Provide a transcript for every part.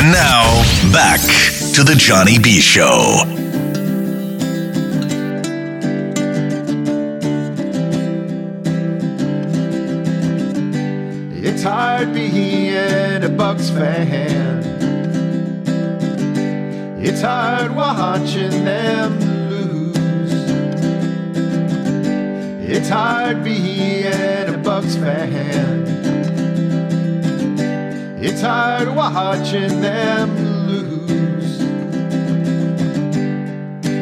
And now, back to the Johnny B. Show. It's hard being a Bucks fan. It's hard watching them lose. It's hard being a Bucks fan. It's hard watching them lose.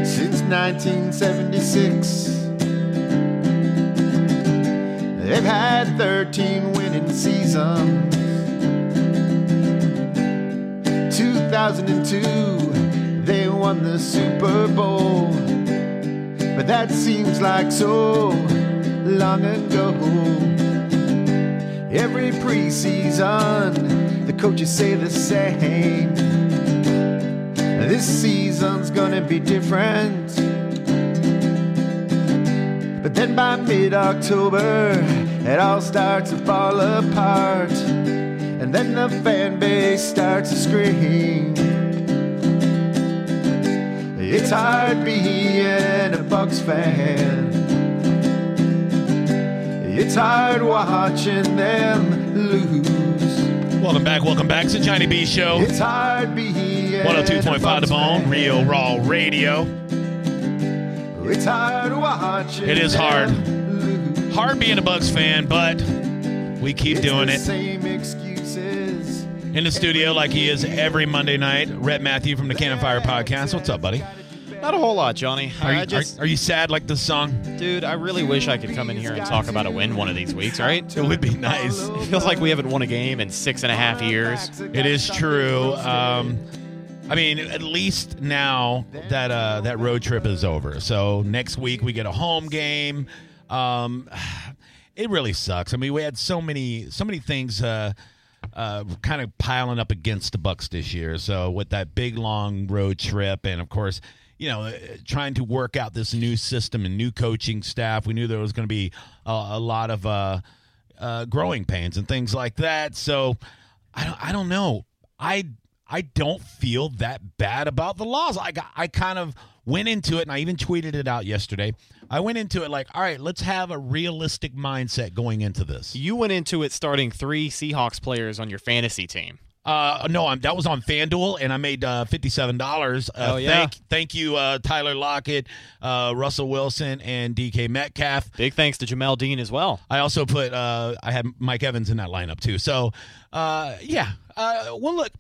Since 1976. They've had 13 winning seasons. 2002, they won the Super Bowl. But that seems like so long ago. Every preseason, the coaches say the same. This season's gonna be different. But then by mid October, it all starts to fall apart. And then the fan base starts to scream. It's hard being a Bucks fan. It's hard watching them lose. Welcome back, welcome back to the Johnny B Show. It's hard being 102.5 The Bone. Real Raw Radio. It's hard watching. It is hard. Hard being a Bucks fan, but we keep It's doing it. Same excuses. In the studio, like he is every Monday night, Rhett Matthew from the Cannon Fire Podcast. What's up, buddy? Not a whole lot, Johnny. Are you, I just, are, are you sad like this song? dude, I really wish I could come in here and talk about a win one of these weeks, right? It would be nice. It feels like we haven't won a game in six and a half years. It is true. Um, I mean, at least now that uh, that road trip is over. So next week we get a home game. Um, it really sucks. I mean, we had so many so many things uh, uh, kind of piling up against the Bucks this year. So with that big long road trip, and of course. You know, uh, trying to work out this new system and new coaching staff. We knew there was going to be a, a lot of uh, uh, growing pains and things like that. So I don't, I don't know. I I don't feel that bad about the loss. I I kind of went into it, and I even tweeted it out yesterday. I went into it like, all right, let's have a realistic mindset going into this. You went into it starting three Seahawks players on your fantasy team. Uh, no, I'm, that was on FanDuel, and I made uh, fifty-seven dollars. Uh, Oh, yeah. Thank, thank you, uh, Tyler Lockett, uh, Russell Wilson, and DK Metcalf. Big thanks to Jamel Dean as well. I also put uh, I had Mike Evans in that lineup too. So uh, yeah. Uh, well, look.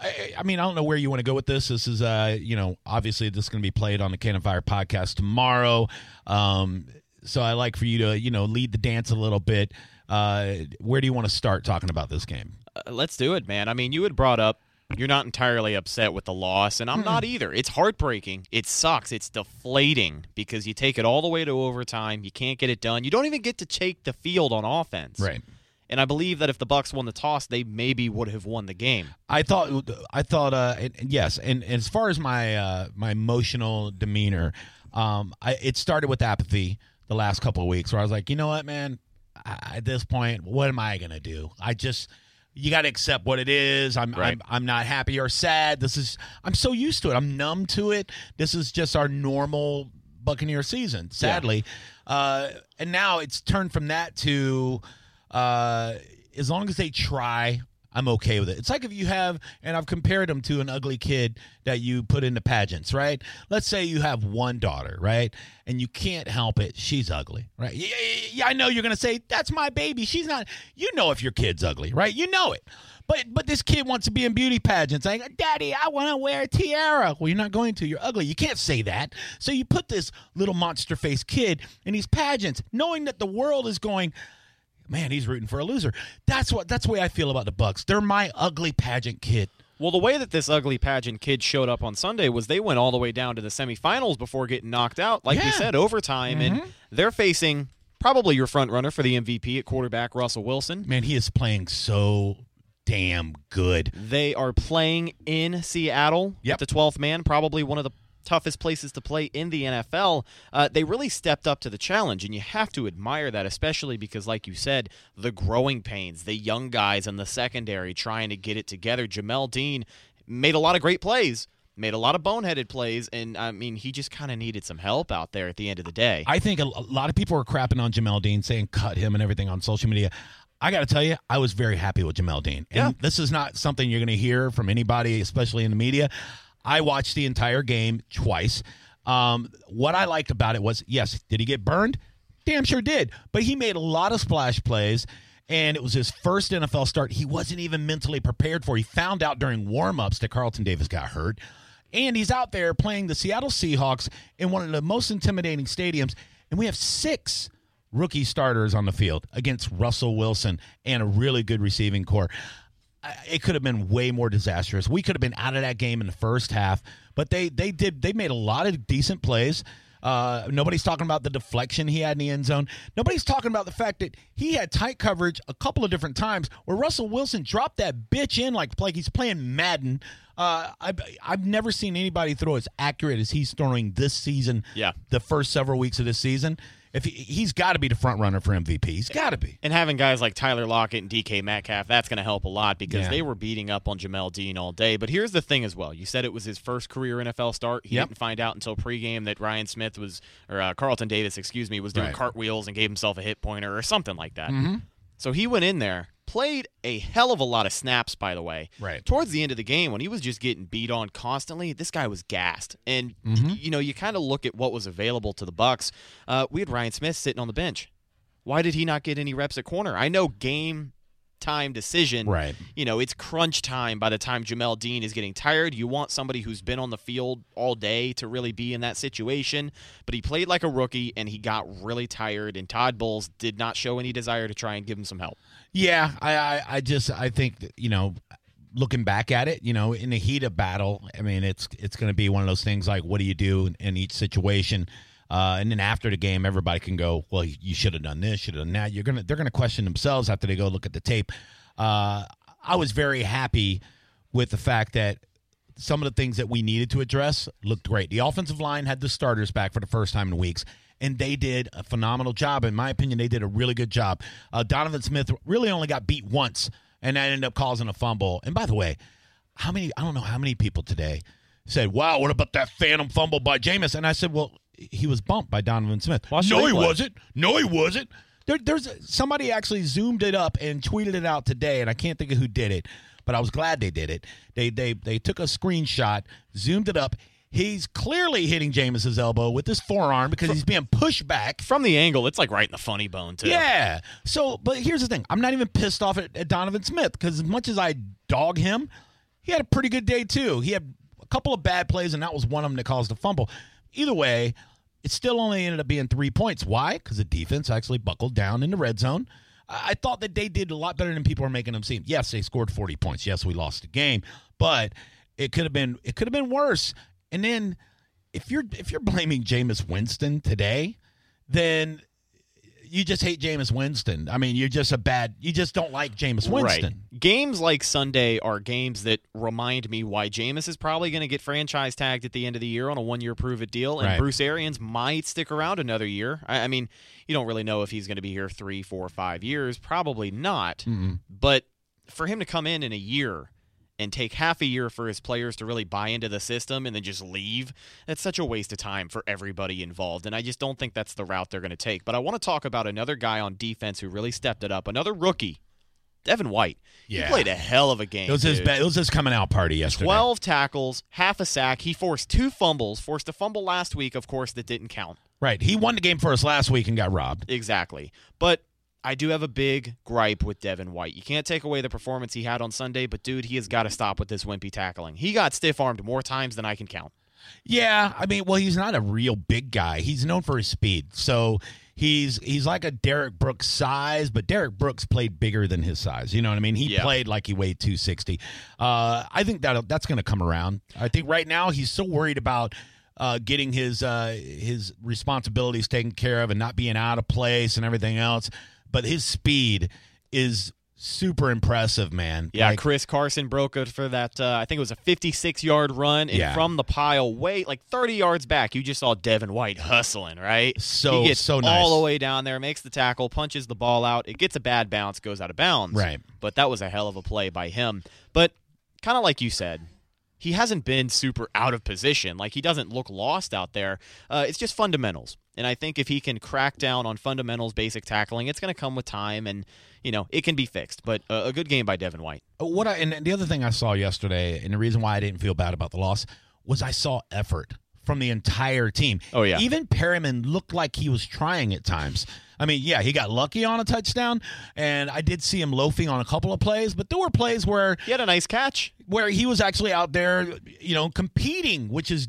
I, I mean, I don't know where you want to go with this. This is, uh, you know, obviously this is going to be played on the Cannon Fire podcast tomorrow. Um, so I like for you to, you know, lead the dance a little bit. Uh, where do you want to start talking about this game? Uh, let's do it, man. I mean, you had brought up you're not entirely upset with the loss, and I'm not either. It's heartbreaking. It sucks. It's deflating because you take it all the way to overtime. You can't get it done. You don't even get to take the field on offense. Right. And I believe that if the Bucks won the toss, they maybe would have won the game. I thought I thought uh yes, and, and as far as my uh my emotional demeanor, um I it started with apathy the last couple of weeks where I was like, you know what, man, I, at this point, what am I gonna do? I just you got to accept what it is. I'm, Right. I'm I'm not happy or sad. This is I'm so used to it. I'm numb to it. This is just our normal Buccaneer season. Sadly, uh, and now it's turned from that to uh, as long as they try, I'm okay with it. It's like if you have, and I've compared them to an ugly kid that you put into pageants, right? Let's say you have one daughter, right? And you can't help it. She's ugly, right? Yeah, yeah, yeah, I know you're going to say, that's my baby. She's not, you know, if your kid's ugly, right? You know it. But but this kid wants to be in beauty pageants. Like, Daddy, I want to wear a tiara. Well, you're not going to. You're ugly. You can't say that. So you put this little monster faced kid in these pageants, knowing that the world is going, man, he's rooting for a loser. That's what that's the way I feel about the Bucks. They're my ugly pageant kid. Well, the way that this ugly pageant kid showed up on Sunday was they went all the way down to the semifinals before getting knocked out, like we Yeah. Mm-hmm. said, overtime, and they're facing probably your front runner for the MVP at quarterback, Russell Wilson. Man, he is playing so damn good. They are playing in Seattle Yep. at the 12th man, probably one of the toughest places to play in the NFL, uh, they really stepped up to the challenge, and you have to admire that, especially because, like you said, the growing pains, the young guys in the secondary trying to get it together. Jamel Dean made a lot of great plays. Made a lot of boneheaded plays, and I mean, he just kind of needed some help out there at the end of the day. I think a, a lot of people are crapping on Jamel Dean, saying cut him and everything on social media. I got to tell you, I was very happy with Jamel Dean. And Yeah. this is not something you're going to hear from anybody, especially in the media. I watched the entire game twice. Um, what I liked about it was, yes, did he get burned? Damn sure did. But he made a lot of splash plays, and it was his first NFL start. He wasn't even mentally prepared for. He found out during warmups that Carlton Davis got hurt. And he's out there playing the Seattle Seahawks in one of the most intimidating stadiums. And we have six rookie starters on the field against Russell Wilson and a really good receiving corps. I- It could have been way more disastrous. We could have been out of that game in the first half, but they they did they made a lot of decent plays. Uh, nobody's talking about the deflection he had in the end zone. Nobody's talking about the fact that he had tight coverage a couple of different times where Russell Wilson dropped that bitch in like like he's playing Madden. Uh, I've I've never seen anybody throw as accurate as he's throwing this season. Yeah. the first several weeks of this season. If he, he's got to be the front runner for MVP, he's got to be. And having guys like Tyler Lockett and DK Metcalf, that's going to help a lot because Yeah. they were beating up on Jamel Dean all day. But here's the thing as well. You said it was his first career NFL start. He Yep. didn't find out until pregame that Ryan Smith was, or uh, Carlton Davis, excuse me, was doing Right. cartwheels and gave himself a hip pointer or something like that. Mm-hmm. So he went in there, played a hell of a lot of snaps, by the way. Right. Towards the end of the game, when he was just getting beat on constantly, this guy was gassed. And Mm-hmm. you know, you kind of look at what was available to the Bucks. Uh, we had Ryan Smith sitting on the bench. Why did he not get any reps at corner? I know game time decision. Right. You know, it's crunch time by the time Jamel Dean is getting tired. You want somebody who's been on the field all day to really be in that situation. But he played like a rookie and he got really tired. And Todd Bowles did not show any desire to try and give him some help. Yeah, I, I, I just I think that, you know, looking back at it, you know, in the heat of battle, I mean, it's it's going to be one of those things like, what do you do in, in each situation? Uh, and then after the game, everybody can go, well, you should have done this, should have done that. You're gonna they're gonna question themselves after they go look at the tape. Uh, I was very happy with the fact that some of the things that we needed to address looked great. The offensive line had the starters back for the first time in weeks, and they did a phenomenal job. In my opinion, they did a really good job. Uh, Donovan Smith really only got beat once, and that ended up causing a fumble. And by the way, how many? I don't know how many people today said, "Wow, what about that phantom fumble by Jameis?" And I said, "Well, he was bumped by Donovan Smith." Watch no, he wasn't. No, he wasn't. There, there's somebody actually zoomed it up and tweeted it out today, and I can't think of who did it, but I was glad they did it. They they they took a screenshot, zoomed it up. He's clearly hitting Jameis's elbow with his forearm because he's being pushed back. From the angle, it's like right in the funny bone, too. Yeah. So, but here's the thing: I'm not even pissed off at, at Donovan Smith because as much as I dog him, he had a pretty good day too. He had a couple of bad plays, and that was one of them that caused a fumble. Either way, it still only ended up being three points. Why? Because the defense actually buckled down in the red zone. I thought that they did a lot better than people are making them seem. Yes, they scored 40 points. Yes, we lost the game, but it could have been it could have been worse. And then if you're if you're blaming Jameis Winston today, then you just hate Jameis Winston. I mean, you're just a bad. You just don't like Jameis Winston. Right. Games like Sunday are games that remind me why Jameis is probably going to get franchise tagged at the end of the year on a one year prove it deal, and Right. Bruce Arians might stick around another year. I, I mean, you don't really know if he's going to be here three, four, five years. Probably not. But for him to come in in a year and take half a year for his players to really buy into the system and then just leave, that's such a waste of time for everybody involved. And I just don't think that's the route they're going to take. But I want to talk about another guy on defense who really stepped it up, another rookie. Devin White. Yeah. He played a hell of a game. It was his. It was his coming out party yesterday. 12 tackles, half a sack. He forced two fumbles, forced a fumble last week, of course, that didn't count. Right. He won the game for us last week and got robbed. Exactly. But I do have a big gripe with Devin White. You can't take away the performance he had on Sunday, but dude, he has got to stop with this wimpy tackling. He got stiff armed more times than I can count. Yeah, I mean, well, he's not a real big guy. He's known for his speed. So he's he's like a Derrick Brooks size, but Derrick Brooks played bigger than his size. You know what I mean? He Yeah. played like he weighed 260. Uh, I think that that's going to come around. I think right now he's so worried about uh, getting his uh, his responsibilities taken care of and not being out of place and everything else. But his speed is super impressive, man. Yeah, Like, Chris Carson broke it for that. Uh, I think it was a 56 yard run, and Yeah. from the pile, way like 30 yards back, you just saw Devin White hustling. Right, So- he gets so all the way down there, makes the tackle, punches the ball out. It gets a bad bounce, goes out of bounds. Right. but that was a hell of a play by him. But kind of like you said. He hasn't been super out of position. Like he doesn't look lost out there. Uh, it's just fundamentals, and I think if he can crack down on fundamentals, basic tackling, it's going to come with time, and you know it can be fixed. But uh, a good game by Devin White. what I and the other thing I saw yesterday, and the reason why I didn't feel bad about the loss was I saw effort from the entire team. Oh, yeah. even Perriman looked like he was trying at times. I mean, yeah, he got lucky on a touchdown, and I did see him loafing on a couple of plays, but there were plays where He had a nice catch. where he was actually out there, you know, competing, which is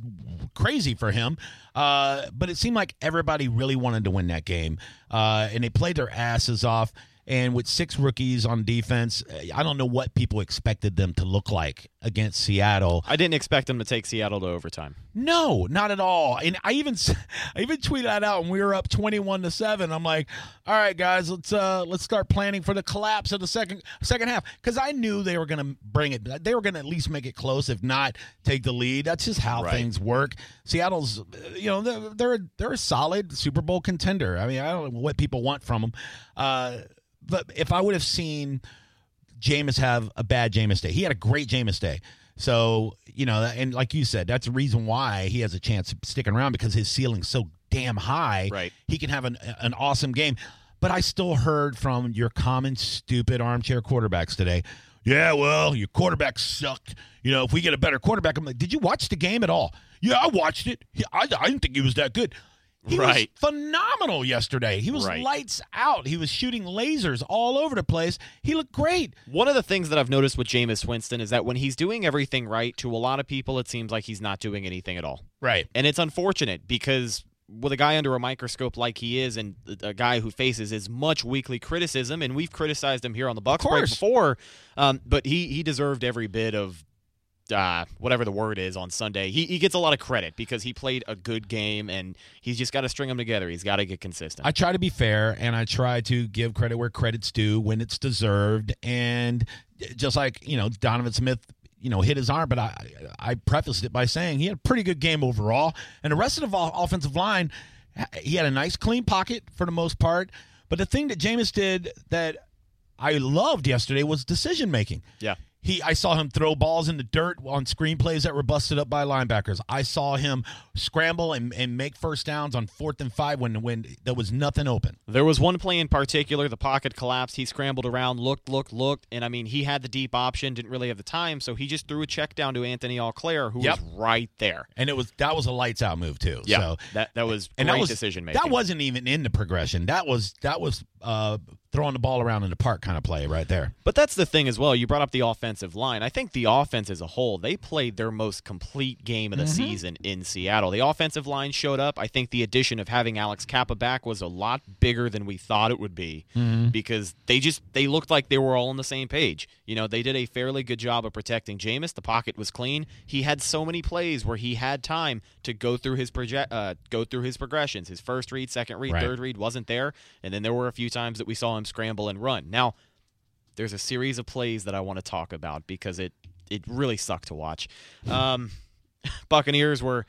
crazy for him. Uh, but it seemed like everybody really wanted to win that game, uh, and they played their asses off. And with six rookies on defense, I don't know what people expected them to look like against Seattle. I didn't expect them to take Seattle to overtime. No, not at all. And I even I even tweeted that out when we were up twenty-one to seven. I'm like, all right, guys, let's uh let's start planning for the collapse of the second second half because I knew they were going to bring it. They were going to at least make it close, if not take the lead. That's just how Right. things work. Seattle's, uh, you know, they're they're, they're a solid Super Bowl contender. I mean, I don't know what people want from them. Uh, but if I would have seen Jameis have a bad Jameis day. He had a great Jameis day. So, you know, and like you said, that's the reason why he has a chance of sticking around because his ceiling's so damn high. Right. He can have an, an awesome game. But I still heard from your common stupid armchair quarterbacks today. Yeah, well, your quarterback sucked. You know, if we get a better quarterback, I'm like, did you watch the game at all? Yeah, I watched it. I, I didn't think he was that good. He Right. was phenomenal yesterday. He was Right. lights out. He was shooting lasers all over the place. He looked great. One of the things that I've noticed with Jameis Winston is that when he's doing everything right, to a lot of people, it seems like he's not doing anything at all. Right. And it's unfortunate because with a guy under a microscope like he is, and a guy who faces as much weekly criticism, and we've criticized him here on the Bucks break before, um, but he he deserved every bit of. Uh, whatever the word is on Sunday, he, he gets a lot of credit because he played a good game and he's just got to string them together. He's got to get consistent. I try to be fair and I try to give credit where credit's due when it's deserved. And just like, you know, Donovan Smith, you know, hit his arm, but I I prefaced it by saying he had a pretty good game overall. And the rest of the offensive line, he had a nice clean pocket for the most part. But the thing that Jameis did that I loved yesterday was decision making. yeah. He, I saw him throw balls in the dirt on screenplays that were busted up by linebackers. I saw him scramble and, and make first downs on fourth and five when when there was nothing open. There was one play in particular, the pocket collapsed. He scrambled around, looked, looked, looked, and I mean, he had the deep option, didn't really have the time, so he just threw a check down to Anthony Auclair, who Yep. was right there. and it was that was a lights out move too. So that that was and great that was decision making. That wasn't even in the progression. That was that was uh, throwing the ball around in the park kind of play right there. But that's the thing as well. You brought up the offensive line. I think the offense as a whole, they played their most complete game of the Mm-hmm. season in Seattle. The offensive line showed up. I think the addition of having Alex Cappa back was a lot bigger than we thought it would be Mm-hmm. because they just they looked like they were all on the same page. You know, they did a fairly good job of protecting Jameis. The pocket was clean. He had so many plays where he had time to go through his project uh, go through his progressions. His first read, second read, Right. third read wasn't there, and then there were a few times that we saw him scramble and run. Now, there's a series of plays that I want to talk about because it it really sucked to watch. Um, Buccaneers were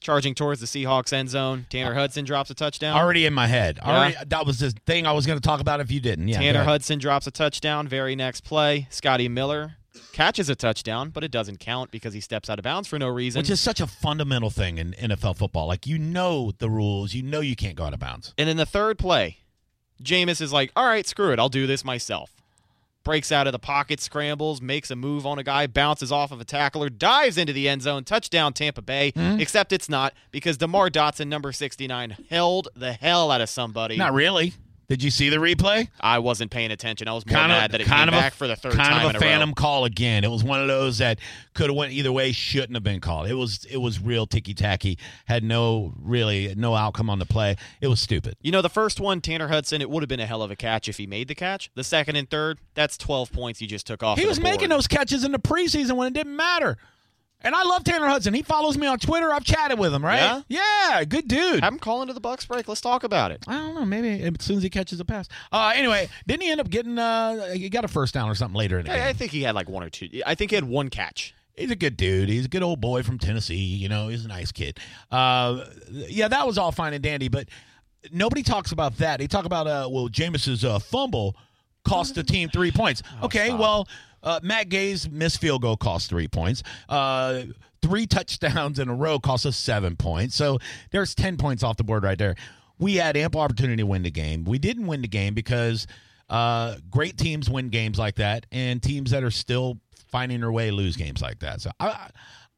charging towards the Seahawks end zone. Tanner Hudson drops a touchdown. Already in my head. Already that was the thing I was going to talk about if you didn't. Yeah. Tanner. Hudson drops a touchdown. Very next play, Scotty Miller catches a touchdown, but it doesn't count because he steps out of bounds for no reason. Which is such a fundamental thing in NFL football. Like you know the rules, you know you can't go out of bounds. And in the third play, Jameis is like, all right, screw it. I'll do this myself. Breaks out of the pocket, scrambles, makes a move on a guy, bounces off of a tackler, dives into the end zone, touchdown Tampa Bay. Hmm? Except it's not because DeMar Dotson, number 69, held the hell out of somebody. Not really. Did you see the replay? I wasn't paying attention. I was more kind mad of that it kind came of back a, for the third kind time of in a a phantom call again. It was one of those that could have went either way, shouldn't have been called. It was it was real ticky tacky. Had no really no outcome on the play. It was stupid. You know, the first one, Tanner Hudson, it would have been a hell of a catch if he made the catch. The second and third, that's 12 points you just took off. He of was making those catches in the preseason when it didn't matter. And I love Tanner Hudson. He follows me on Twitter. I've chatted with him, right? Yeah, yeah good dude. Have him call into the Bucks break. Let's talk about it. I don't know. Maybe as soon as he catches a pass. Uh, anyway, didn't he end up getting? Uh, he got a first down or something later in the I, I think he had like one or two. I think he had one catch. He's a good dude. He's a good old boy from Tennessee. You know, he's a nice kid. Uh, yeah, that was all fine and dandy, but nobody talks about that. They talk about uh, well, Jameis's uh, fumble cost the team three points. Okay, well, uh, Matt Gay's missed field goal cost three points. Uh, three touchdowns in a row cost us seven points. So there's ten points off the board right there. We had ample opportunity to win the game. We didn't win the game because uh, great teams win games like that, and teams that are still finding their way lose games like that. So I,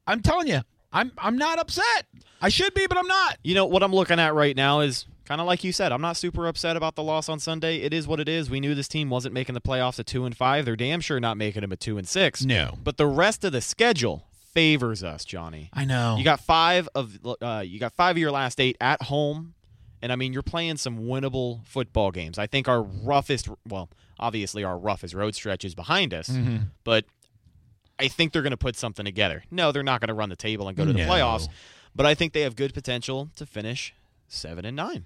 I'm telling you, I'm I'm not upset. I should be, but I'm not. You know what I'm looking at right now is kind of like you said. I'm not super upset about the loss on Sunday. It is what it is. We knew this team wasn't making the playoffs at two and five. They're damn sure not making them at two and six. No. But the rest of the schedule favors us, Johnny. I know. You got five of uh, you got five of your last eight at home, and I mean you're playing some winnable football games. I think our roughest, well, obviously our roughest road stretch is behind us, Mm-hmm. but I think they're going to put something together. No, they're not going to run the table and go to the No. playoffs, but I think they have good potential to finish seven and nine.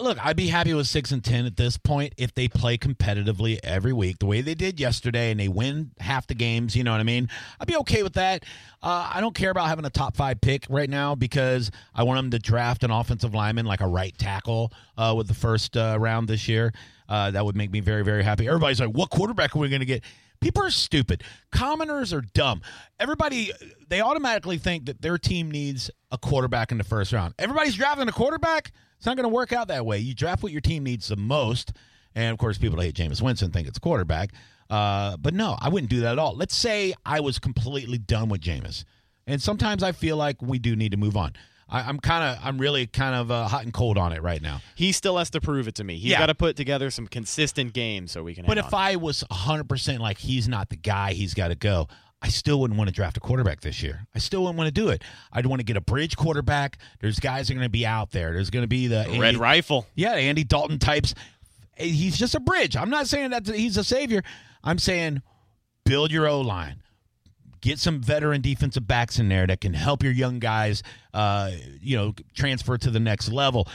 Look, I'd be happy with six and ten at this point if they play competitively every week the way they did yesterday, and they win half the games. You know what I mean? I'd be okay with that. Uh, I don't care about having a top five pick right now because I want them to draft an offensive lineman like a right tackle uh, with the first uh, round this year. Uh, that would make me very, very happy. Everybody's like, "What quarterback are we going to get?" People are stupid. Commoners are dumb. Everybody, they automatically think that their team needs a quarterback in the first round. Everybody's drafting a quarterback. It's not going to work out that way. You draft what your team needs the most. And of course, people hate Jameis Winston think it's quarterback. Uh, but no, I wouldn't do that at all. Let's say I was completely done with Jameis. And sometimes I feel like we do need to move on. I, I'm kind of, I'm really kind of uh, hot and cold on it right now. He still has to prove it to me. He's Yeah. got to put together some consistent games so we can. But if on. I was 100% like he's not the guy, he's got to go, I still wouldn't want to draft a quarterback this year. I still wouldn't want to do it. I'd want to get a bridge quarterback. There's guys that are going to be out there. There's going to be the Red Rifle. Yeah, Andy Dalton types. He's just a bridge. I'm not saying that he's a savior. I'm saying build your O line. Get some veteran defensive backs in there that can help your young guys, uh, you know, transfer to the next level.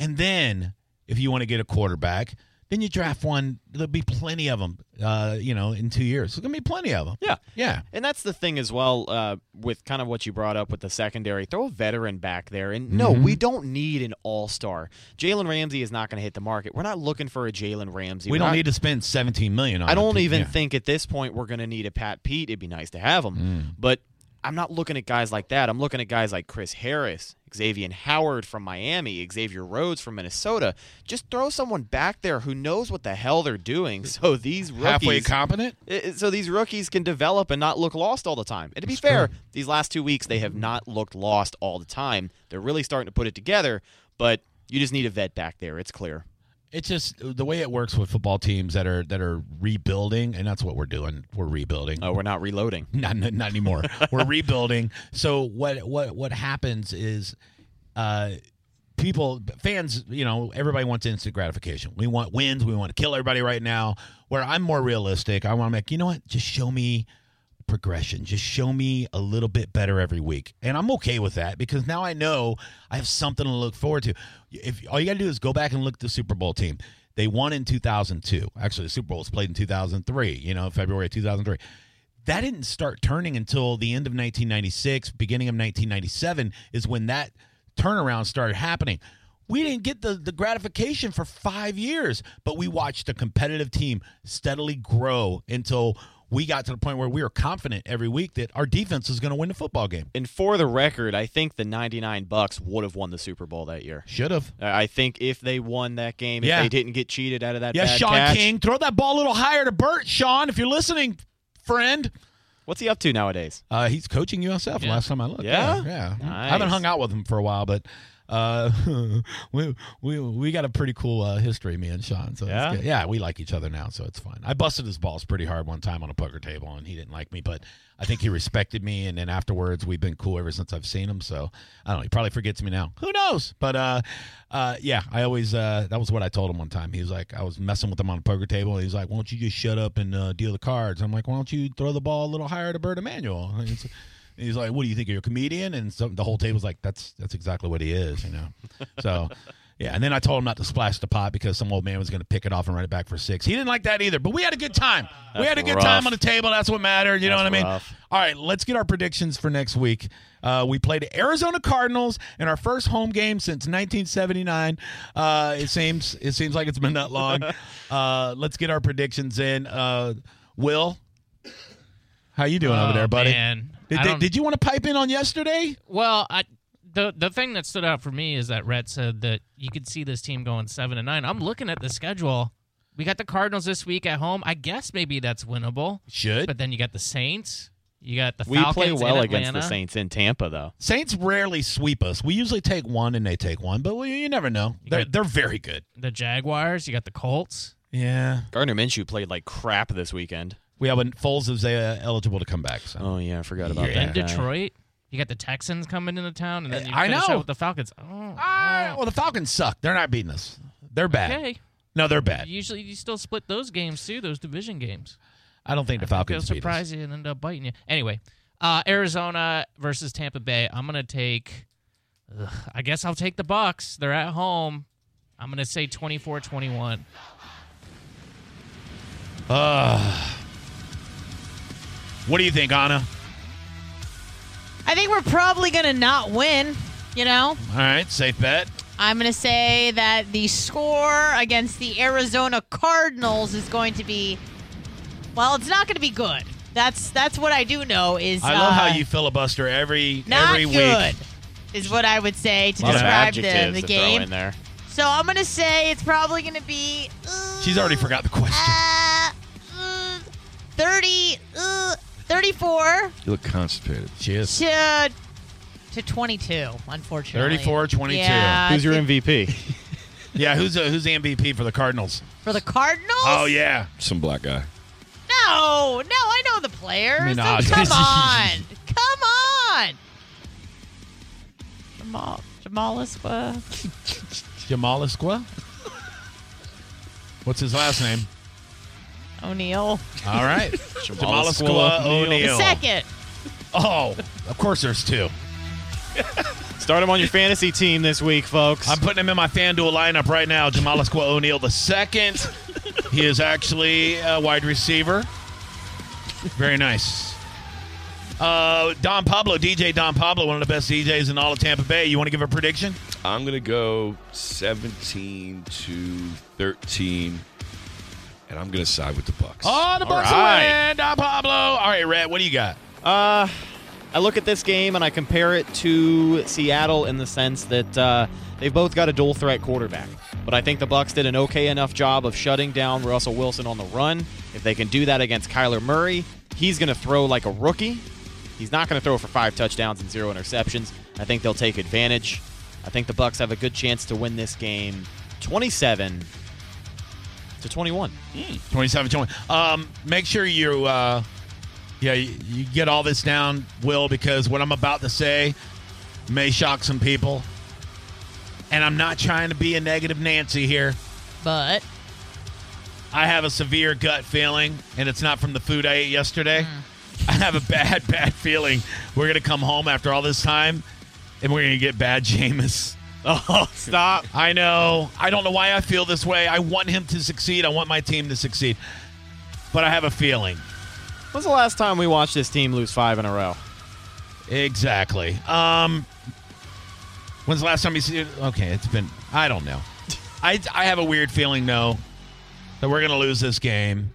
And then, if you want to get a quarterback, then you draft one. There'll be plenty of them, uh, you know, in two years. There's gonna be plenty of them. Yeah. yeah. And that's the thing as well uh, with kind of what you brought up with the secondary. Throw a veteran back there. And no, Mm-hmm. we don't need an all star. Jalen Ramsey is not going to hit the market. We're not looking for a Jalen Ramsey. We We're don't not- need to spend 17 million on. I don't even yeah. think at this point we're going to need a Pat Pete. It'd be nice to have him. Mm. But I'm not looking at guys like that. I'm looking at guys like Chris Harris, Xavier Howard from Miami, Xavier Rhodes from Minnesota. Just throw someone back there who knows what the hell they're doing. So these rookies halfway competent. So these rookies can develop and not look lost all the time. And to be That's fair, true. these last two weeks they have not looked lost all the time. They're really starting to put it together, but you just need a vet back there. It's clear. It's just the way it works with football teams that are that are rebuilding, and that's what we're doing. We're rebuilding. Oh, we're not reloading. Not, not not anymore. we're rebuilding. So what what what happens is, uh, people fans, you know, everybody wants instant gratification. We want wins. We want to kill everybody right now. Where I'm more realistic, I want to make you know what? Just show me progression. Just show me a little bit better every week. And I'm okay with that because now I know I have something to look forward to. If all you got to do is go back and look at the Super Bowl team. They won in 2002. Actually, the Super Bowl was played in 2003, you know, February of 2003. That didn't start turning until the end of 1996, beginning of 1997 is when that turnaround started happening. We didn't get the, the gratification for five years, but we watched a competitive team steadily grow until we got to the point where we were confident every week that our defense was going to win the football game. And for the record, I think the 99 Bucks would have won the Super Bowl that year. Should have. I I think if they won that game, if Yeah. they didn't get cheated out of that Yeah, bad Shaun catch, King, throw that ball a little higher to Bert. Shaun, if you're listening, friend. what's he up to nowadays? Uh, he's coaching USF. Yeah. Last time I looked. Yeah? yeah. I Nice. haven't hung out with him for a while, but uh, we we we got a pretty cool uh, history, me and Shaun. So Yeah? good. yeah, we like each other now, so it's fine. I busted his balls pretty hard one time on a poker table, and he didn't like me, but I think he respected me. And then afterwards, we've been cool ever since I've seen him. So I don't know. He probably forgets me now. Who knows? But uh, uh, yeah, I always uh, that was what I told him one time. He was like, I was messing with him on a poker table. And he was like, Why don't you just shut up and uh, deal the cards? I'm like, Why don't you throw the ball a little higher to Bert Emanuel? And he's like, "What do you think? You're a comedian?" And so the whole table's like, "That's that's exactly what he is," you know. So. Yeah, and then I told him not to splash the pot because some old man was going to pick it off and run it back for six. He didn't like that either, but we had a good time. we had a good rough. time on the table. That's what mattered. You know That's what I mean? rough. All right, let's get our predictions for next week. Uh, we played the Arizona Cardinals in our first home game since 1979. Uh, it seems it seems like it's been that long. Uh, let's get our predictions in. Uh, Will, how you doing over Oh, there, buddy? Man. Did, I did, you want to pipe in on yesterday? well, I, the the thing that stood out for me is that Rhett said that you could see this team going seven and nine. I'm looking at the schedule. We got the Cardinals this week at home. I guess maybe that's winnable. Should But then you got the Saints. You got the We Falcons play well against the Saints in Tampa, though. Saints rarely sweep us. We usually take one and they take one, but we, you never know. They're they're very good. The Jaguars. You got the Colts. Yeah, Gardner Minshew played like crap this weekend. We have a Foles is uh, eligible to come back. So Oh yeah, I forgot about Yeah. In that. guy. Detroit. You got the Texans coming into town, and then you I finish know. out with the Falcons. Oh, Ah, well, the Falcons suck. They're not beating us. They're bad. okay. No, they're bad. Usually, you still split those games too. Those division games. I don't think the They'll Falcons beat us. surprise you and end up biting you. Anyway, uh, Arizona versus Tampa Bay. I'm gonna take. ugh, I guess I'll take the Bucks. They're at home. I'm gonna say 24-21. What do you think, Anna? I think we're probably going to not win, you know? All right, safe bet. I'm going to say that the score against the Arizona Cardinals is going to be well, it's not going to be good. That's that's what I do know is I love uh, how you filibuster every not every good week. is what I would say to A lot of describe the, the to throw game. in there. So I'm going to say it's probably going to be uh, She's already forgot the question. uh, uh, 30 uh, 34 You look constipated. She is. to to 22, unfortunately. 34, 22. Yeah, Who's your MVP? Yeah, who's uh, who's the MVP for the Cardinals? for the Cardinals? Oh yeah, Some black guy. No, no, I know the players. I mean, So come on, come on. Jamal, Jamal Isqua. Jamal Isqua. What's his last name? O'Neal. All right, Jamal Isqua Isqua O'Neal. The second. Oh, of course there's two. Start him on your fantasy team this week, folks. I'm putting him in my FanDuel lineup right now. Jamal Isqua O'Neal the second. he is actually a wide receiver. Very nice. Uh, Don Pablo, DJ Don Pablo, one of the best DJs in all of Tampa Bay. You want to give a prediction? I'm gonna go 17 to 13, and I'm gonna side with the Bucks. Oh, the Bucks All right. win. Don Pablo. All right, Red, what do you got? Uh, I look at this game and I compare it to Seattle in the sense that uh, they've both got a dual threat quarterback. But I think the Bucks did an okay enough job of shutting down Russell Wilson on the run. If they can do that against Kyler Murray, he's going to throw like a rookie. He's not going to throw for five touchdowns and zero interceptions. I think they'll take advantage. I think the Bucks have a good chance to win this game, 27 to 21. 27 20. Um, make sure you, uh, yeah, you, you get all this down, Will, because what I'm about to say may shock some people. And I'm not trying to be a negative Nancy here. But I have a severe gut feeling, and it's not from the food I ate yesterday. I have a bad, bad feeling we're going to come home after all this time and we're going to get bad Jameis. Oh, stop. I know. I don't know why I feel this way. I want him to succeed. I want my team to succeed. But I have a feeling. When's the last time we watched this team lose five in a row? Exactly. Um, when's the last time you see it? Okay, it's been. I don't know. I I have a weird feeling though that we're gonna lose this game,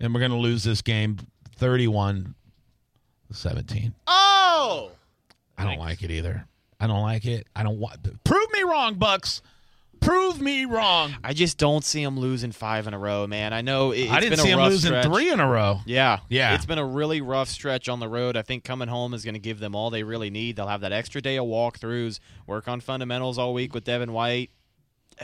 and we're gonna lose this game 31 17. Oh! I don't like it either. I don't like it. I don't want. Prove me wrong, Bucks. Prove me wrong. I just don't see them losing five in a row, man. I know it, I it's didn't been see rough losing stretch. three in a row. Yeah, Yeah. It's been a really rough stretch on the road. I think coming home is going to give them all they really need. They'll have that extra day of walkthroughs, work on fundamentals all week with Devin White.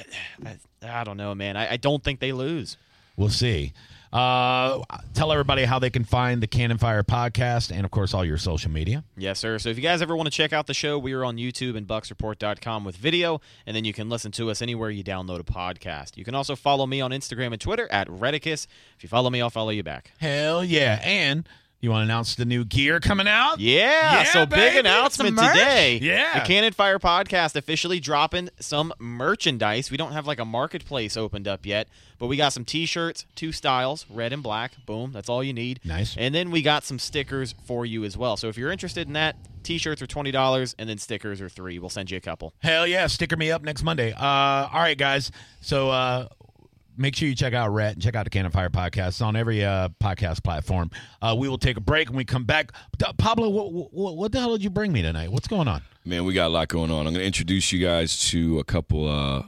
I, I don't know, man. I, I don't think they lose. We'll see. Uh, tell everybody how they can find the Cannon Fire podcast and, of course, all your social media. Yes, sir. So if you guys ever want to check out the show, we are on YouTube and BucksReport.com with video, and then you can listen to us anywhere you download a podcast. You can also follow me on Instagram and Twitter at Redicus. If you follow me, I'll follow you back. Hell yeah. And You want to announce the new gear coming out? Yeah, Yeah, so baby. big announcement today. Yeah. The Cannon Fire podcast officially dropping some merchandise. We don't have like a marketplace opened up yet, but we got some t-shirts, two styles, red and black. Boom, that's all you need. Nice. And then we got some stickers for you as well. So if you're interested in that, t-shirts are $20 and then stickers are 3. We'll send you a couple. Hell yeah, sticker me up next Monday. Uh, all right, guys. So uh, make sure you check out Rhett and check out the Cannon Fire podcast It's on every uh, podcast platform. Uh, we will take a break and we come back. Pablo, what, what, what the hell did you bring me tonight? What's going on? Man, we got a lot going on. I'm going to introduce you guys to a couple uh,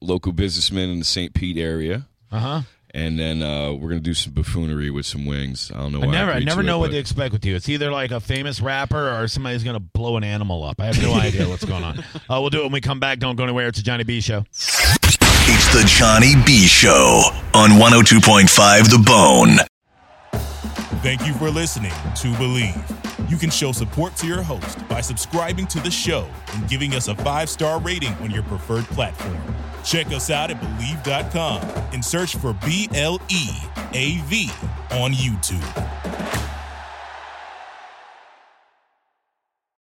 local businessmen in the St. Pete area. Uh huh. And then uh, we're gonna do some buffoonery with some wings. I don't know. I never, I agreed never know it, what but- to expect with you. It's either like a famous rapper or somebody's gonna blow an animal up. I have no idea what's going on. Uh, we'll do it when we come back. Don't go anywhere. It's a Johnny B show. It's the Johnny B Show on 102.5 The Bone. Thank you for listening to Bleav. You can show support to your host by subscribing to the show and giving us a five star rating on your preferred platform. Check us out at Bleav.com and search for B L E A V on YouTube.